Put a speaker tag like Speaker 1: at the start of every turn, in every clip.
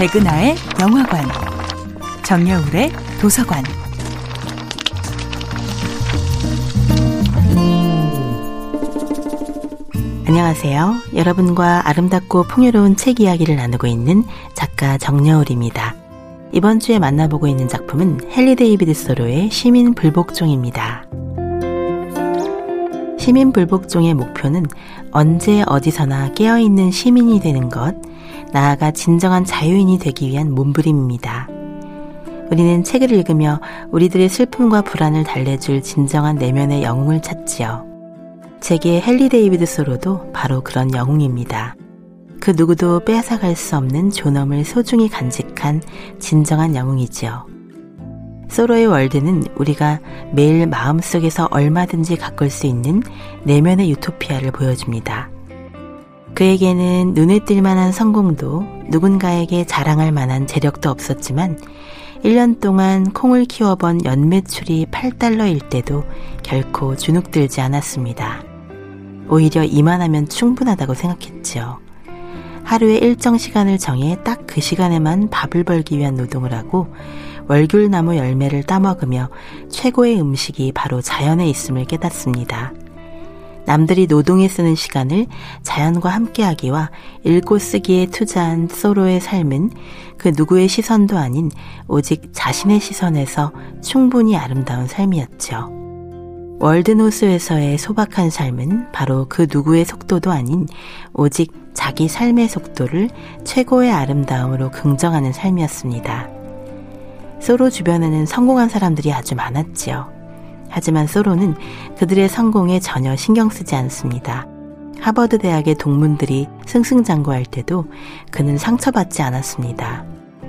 Speaker 1: 백은하의 영화관, 정여울의 도서관.
Speaker 2: 안녕하세요. 여러분과 아름답고 풍요로운 책 이야기를 나누고 있는 작가 정여울입니다. 이번 주에 만나보고 있는 작품은 헨리 데이비드 소로의 시민 불복종입니다. 시민 불복종의 목표는 언제 어디서나 깨어있는 시민이 되는 것, 나아가 진정한 자유인이 되기 위한 몸부림입니다. 우리는 책을 읽으며 우리들의 슬픔과 불안을 달래줄 진정한 내면의 영웅을 찾지요. 책의 헨리 데이비드 소로도 바로 그런 영웅입니다. 그 누구도 빼앗아갈 수 없는 존엄을 소중히 간직한 진정한 영웅이지요. 소로의 월든은 우리가 매일 마음속에서 얼마든지 가꿀 수 있는 내면의 유토피아를 보여줍니다. 그에게는 눈에 띌 만한 성공도 누군가에게 자랑할 만한 재력도 없었지만 1년 동안 콩을 키워본 연매출이 8달러일 때도 결코 주눅들지 않았습니다. 오히려 이만하면 충분하다고 생각했지요. 하루에 일정 시간을 정해 딱 그 시간에만 밥을 벌기 위한 노동을 하고 월귤나무 열매를 따먹으며 최고의 음식이 바로 자연에 있음을 깨닫습니다. 남들이 노동에 쓰는 시간을 자연과 함께하기와 읽고 쓰기에 투자한 소로의 삶은 그 누구의 시선도 아닌 오직 자신의 시선에서 충분히 아름다운 삶이었죠. 월드노스에서의 소박한 삶은 바로 그 누구의 속도도 아닌 오직 자기 삶의 속도를 최고의 아름다움으로 긍정하는 삶이었습니다. 소로 주변에는 성공한 사람들이 아주 많았지요. 하지만 소로는 그들의 성공에 전혀 신경 쓰지 않습니다. 하버드 대학의 동문들이 승승장구할 때도 그는 상처받지 않았습니다.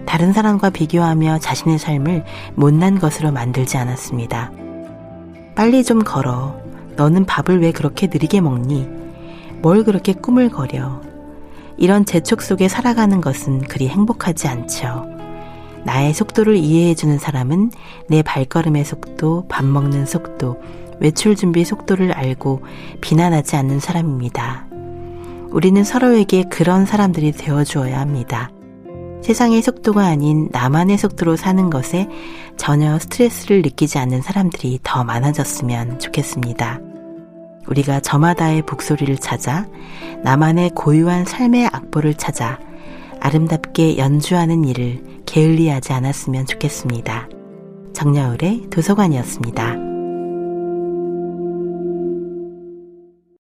Speaker 2: 다른 사람과 비교하며 자신의 삶을 못난 것으로 만들지 않았습니다. 빨리 좀 걸어. 너는 밥을 왜 그렇게 느리게 먹니? 뭘 그렇게 꾸물거려? 이런 재촉 속에 살아가는 것은 그리 행복하지 않죠. 나의 속도를 이해해주는 사람은 내 발걸음의 속도, 밥 먹는 속도, 외출 준비 속도를 알고 비난하지 않는 사람입니다. 우리는 서로에게 그런 사람들이 되어주어야 합니다. 세상의 속도가 아닌 나만의 속도로 사는 것에 전혀 스트레스를 느끼지 않는 사람들이 더 많아졌으면 좋겠습니다. 우리가 저마다의 북소리를 찾아 나만의 고유한 삶의 악보를 찾아 아름답게 연주하는 일을 게을리하지 않았으면 좋겠습니다. 정여울의 도서관이었습니다.